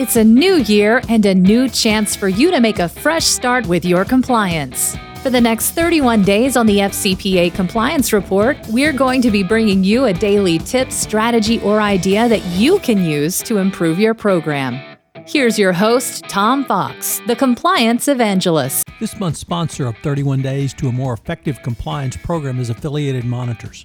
It's a new year and a new chance for you to make a fresh start with your compliance. For the next 31 days on the FCPA Compliance Report, we're going to be bringing you a daily tip, strategy, or idea that you can use to improve your program. Here's your host, Tom Fox, the Compliance Evangelist. This month's sponsor of 31 Days to a More Effective Compliance program is Affiliated Monitors.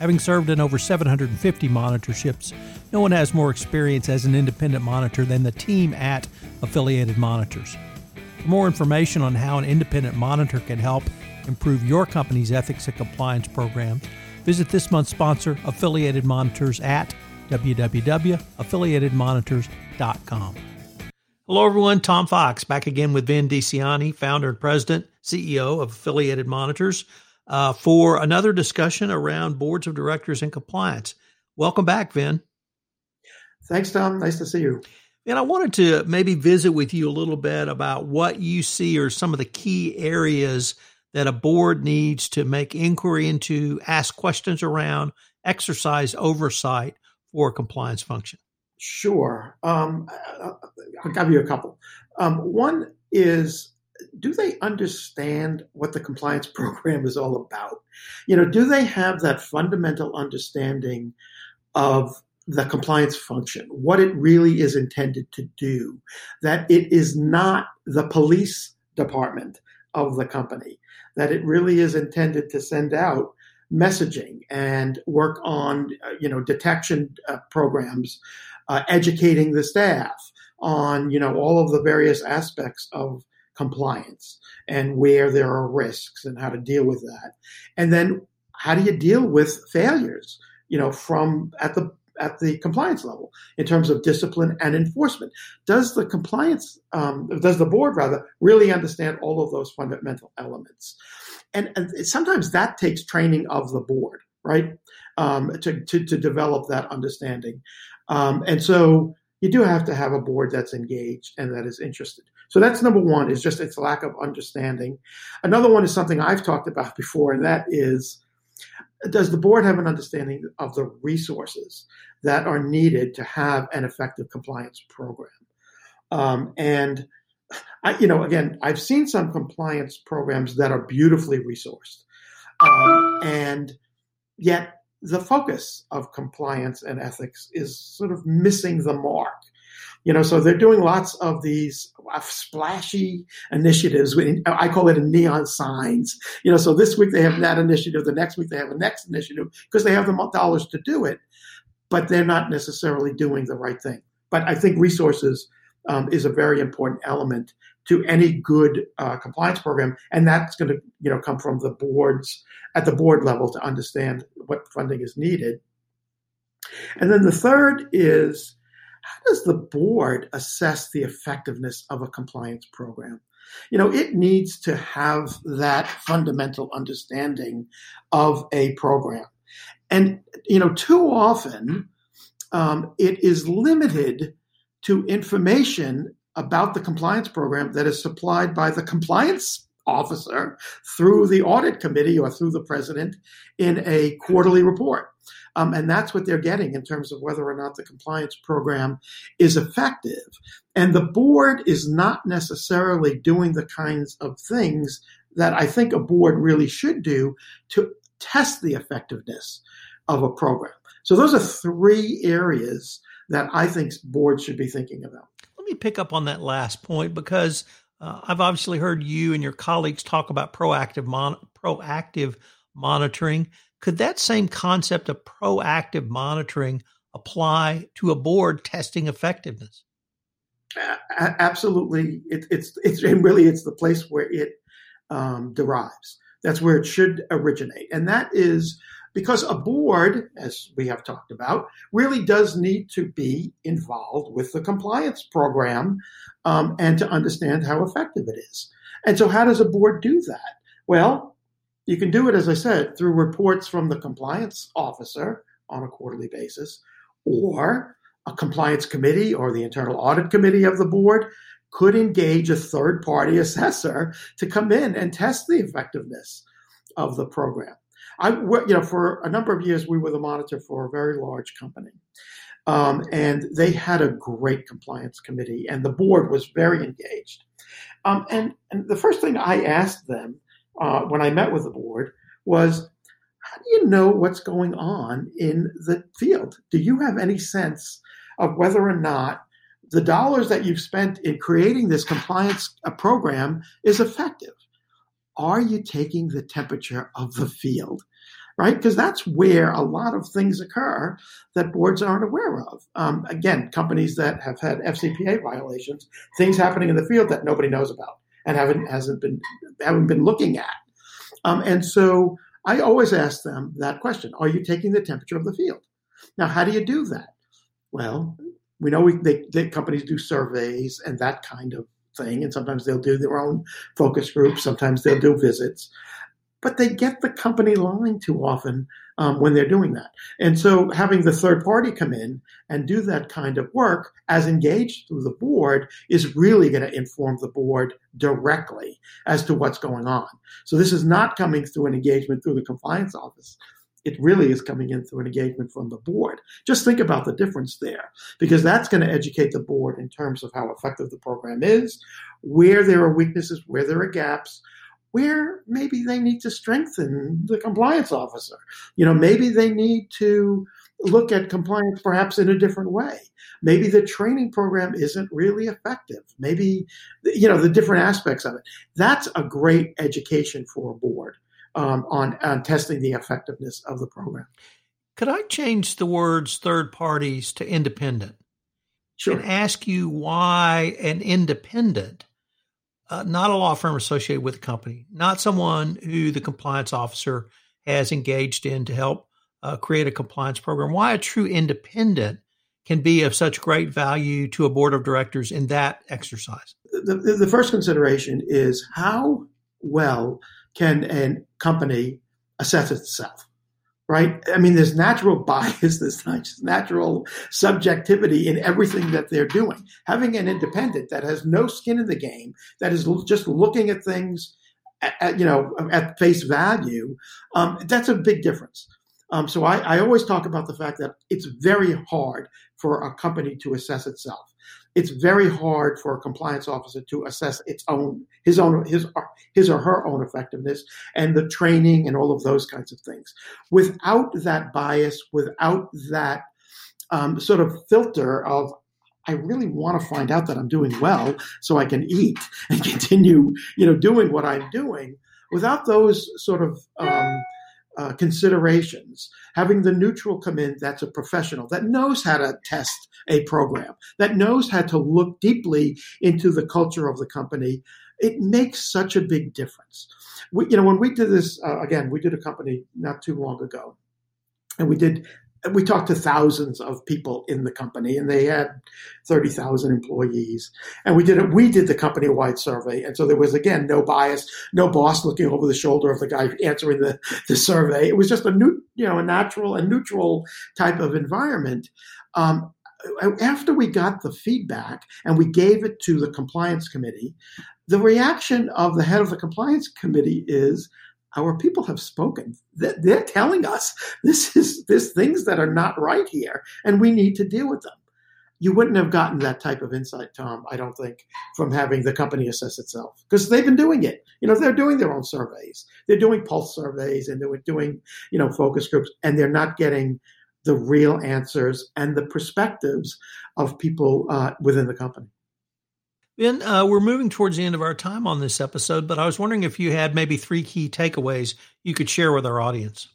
Having served in over 750 monitorships, no one has more experience as an independent monitor than the team at Affiliated Monitors. For more information on how an independent monitor can help improve your company's ethics and compliance program, visit this month's sponsor, Affiliated Monitors, at www.affiliatedmonitors.com. Hello, everyone. Tom Fox back again with Vin DiCianni, founder and president, CEO of Affiliated Monitors uh, for another discussion around boards of directors and compliance. Welcome back, Vin. Thanks, Tom. Nice to see you. And I wanted to maybe visit with you a little bit about what you see are some of the key areas that a board needs to make inquiry into, ask questions around, exercise oversight for a compliance function. Sure. Um, I'll give you a couple. Um, one is do they understand what the compliance program is all about? You know, do they have that fundamental understanding of the compliance function, what it really is intended to do, that it is not the police department of the company, that it really is intended to send out messaging and work on, uh, you know, detection uh, programs, uh, educating the staff on, you know, all of the various aspects of compliance and where there are risks and how to deal with that. And then how do you deal with failures, you know, from at the at the compliance level in terms of discipline and enforcement. Does the compliance, um, does the board rather, really understand all of those fundamental elements? And, and sometimes that takes training of the board, right, um, to, to, to, develop that understanding. Um, and so you do have to have a board that's engaged and that is interested. So that's number one is just its lack of understanding. Another one is something I've talked about before, and that is does the board have an understanding of the resources that are needed to have an effective compliance program? Um, and I, you know, again, I've seen some compliance programs that are beautifully resourced, um, and yet the focus of compliance and ethics is sort of missing the mark. You know, so they're doing lots of these uh, splashy initiatives. I call it a neon signs. You know, so this week they have that initiative, the next week they have a next initiative because they have the dollars to do it, but they're not necessarily doing the right thing. But I think resources um, is a very important element to any good uh, compliance program, and that's going to you know come from the boards at the board level to understand what funding is needed. And then the third is how does the board assess the effectiveness of a compliance program? You know, it needs to have that fundamental understanding of a program. And, you know, too often um, it is limited to information about the compliance program that is supplied by the compliance officer through the audit committee or through the president in a quarterly report. Um, and that's what they're getting in terms of whether or not the compliance program is effective. And the board is not necessarily doing the kinds of things that I think a board really should do to test the effectiveness of a program. So those are three areas that I think boards should be thinking about. Let me pick up on that last point because uh, I've obviously heard you and your colleagues talk about proactive mon- proactive monitoring. Could that same concept of proactive monitoring apply to a board testing effectiveness? absolutely, it, it's it's and really it's the place where it um, derives. That's where it should originate, and that is because a board, as we have talked about, really does need to be involved with the compliance program um, and to understand how effective it is. And so, how does a board do that? Well, you can do it, as I said, through reports from the compliance officer on a quarterly basis, or a compliance committee or the internal audit committee of the board could engage a third party assessor to come in and test the effectiveness of the program. I, you know, for a number of years, we were the monitor for a very large company. Um, and they had a great compliance committee, and the board was very engaged. Um, and, and, the first thing I asked them uh, when I met with the board was, How do you know what's going on in the field? Do you have any sense of whether or not the dollars that you've spent in creating this compliance uh, program is effective? Are you taking the temperature of the field? Right? Because that's where a lot of things occur that boards aren't aware of. Um, again, companies that have had FCPA violations, things happening in the field that nobody knows about and haven't hasn't been haven't been looking at. Um, and so I always ask them that question: Are you taking the temperature of the field? Now, how do you do that? Well, we know we, they, they, companies do surveys and that kind of thing, and sometimes they'll do their own focus groups. Sometimes they'll do visits, but they get the company line too often um, when they're doing that. And so, having the third party come in and do that kind of work as engaged through the board is really going to inform the board directly as to what's going on. So, this is not coming through an engagement through the compliance office it really is coming in through an engagement from the board. Just think about the difference there, because that's going to educate the board in terms of how effective the program is, where there are weaknesses, where there are gaps, where maybe they need to strengthen the compliance officer. You know, maybe they need to look at compliance perhaps in a different way. Maybe the training program isn't really effective. Maybe, you know, the different aspects of it. That's a great education for a board um, on, on testing the effectiveness of the program. Could I change the words third parties to independent? Sure. And ask you why an independent, uh, not a law firm associated with the company, not someone who the compliance officer has engaged in to help uh, create a compliance program, why a true independent can be of such great value to a board of directors in that exercise? The, the, the first consideration is how well can a company assess itself? Right? I mean, there's natural bias, there's natural subjectivity in everything that they're doing. Having an independent that has no skin in the game, that is just looking at things at, you know at face value, um, that's a big difference. Um, so I, I, always talk about the fact that it's very hard for a company to assess itself it's very hard for a compliance officer to assess its own his own his his or her own effectiveness and the training and all of those kinds of things without that bias without that um, sort of filter of I really want to find out that I'm doing well so I can eat and continue, you know, doing what I'm doing. Without those sort of um, uh, considerations, having the neutral come in that's a professional that knows how to test a program, that knows how to look deeply into the culture of the company, it makes such a big difference. We, you know, when we did this, uh, again, we did a company not too long ago, and we did we talked to thousands of people in the company and they had 30,000 employees. And we did it we did the company wide survey. And so there was again no bias no boss looking over the shoulder of the guy answering the, the survey. It was just a new you know a natural and neutral type of environment. Um, after we got the feedback and we gave it to the compliance committee the reaction of the head of the compliance committee is our people have spoken. They're telling us this is this things that are not right here, and we need to deal with them. You wouldn't have gotten that type of insight, Tom, I don't think, from having the company assess itself because they've been doing it. You know, they're doing their own surveys, they're doing pulse surveys, and they're doing you know focus groups, and they're not getting the real answers and the perspectives of people uh, within the company. Vin, uh, we're moving towards the end of our time on this episode, but I was wondering if you had maybe three key takeaways you could share with our audience.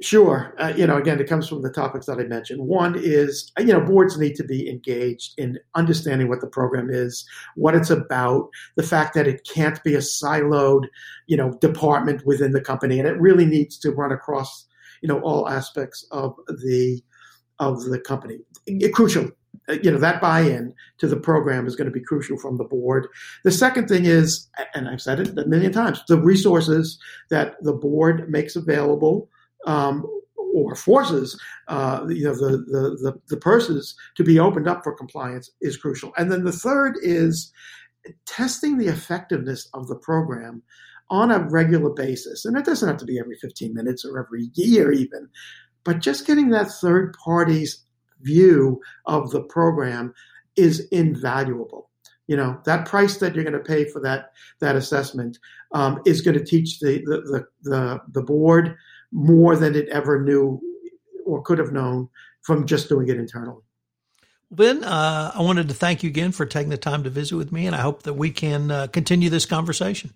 Sure. Uh, you know, again, it comes from the topics that I mentioned. One is, you know, boards need to be engaged in understanding what the program is, what it's about, the fact that it can't be a siloed, you know, department within the company, and it really needs to run across, you know, all aspects of the of the company. Crucial you know that buy-in to the program is going to be crucial from the board. The second thing is, and I've said it a million times, the resources that the board makes available. Um, or forces uh, you know the, the, the the purses to be opened up for compliance is crucial. And then the third is testing the effectiveness of the program on a regular basis. And it doesn't have to be every 15 minutes or every year even, but just getting that third party's view of the program is invaluable. You know, that price that you're going to pay for that that assessment um, is going to teach the, the, the, the, board more than it ever knew or could have known from just doing it internally. Vin, uh, I wanted to thank you again for taking the time to visit with me, and I hope that we can uh, continue this conversation.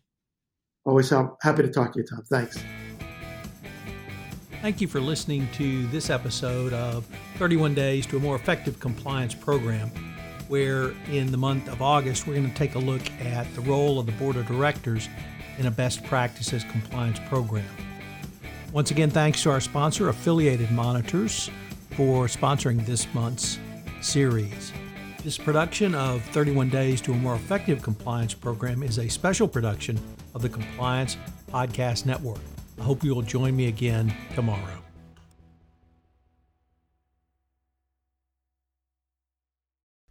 Always happy to talk to you, Tom. Thanks. Thank you for listening to this episode of 31 Days to a More Effective Compliance Program, where in the month of August, we're going to take a look at the role of the Board of Directors in a best practices compliance program. Once again, thanks to our sponsor, Affiliated Monitors, for sponsoring this month's series. This production of 31 Days to a More Effective Compliance Program is a special production of the Compliance Podcast Network. I hope you will join me again tomorrow.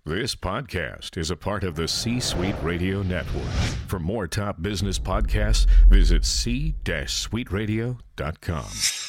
This podcast is a part of the C Suite Radio Network. For more top business podcasts, visit c-suiteradio.com.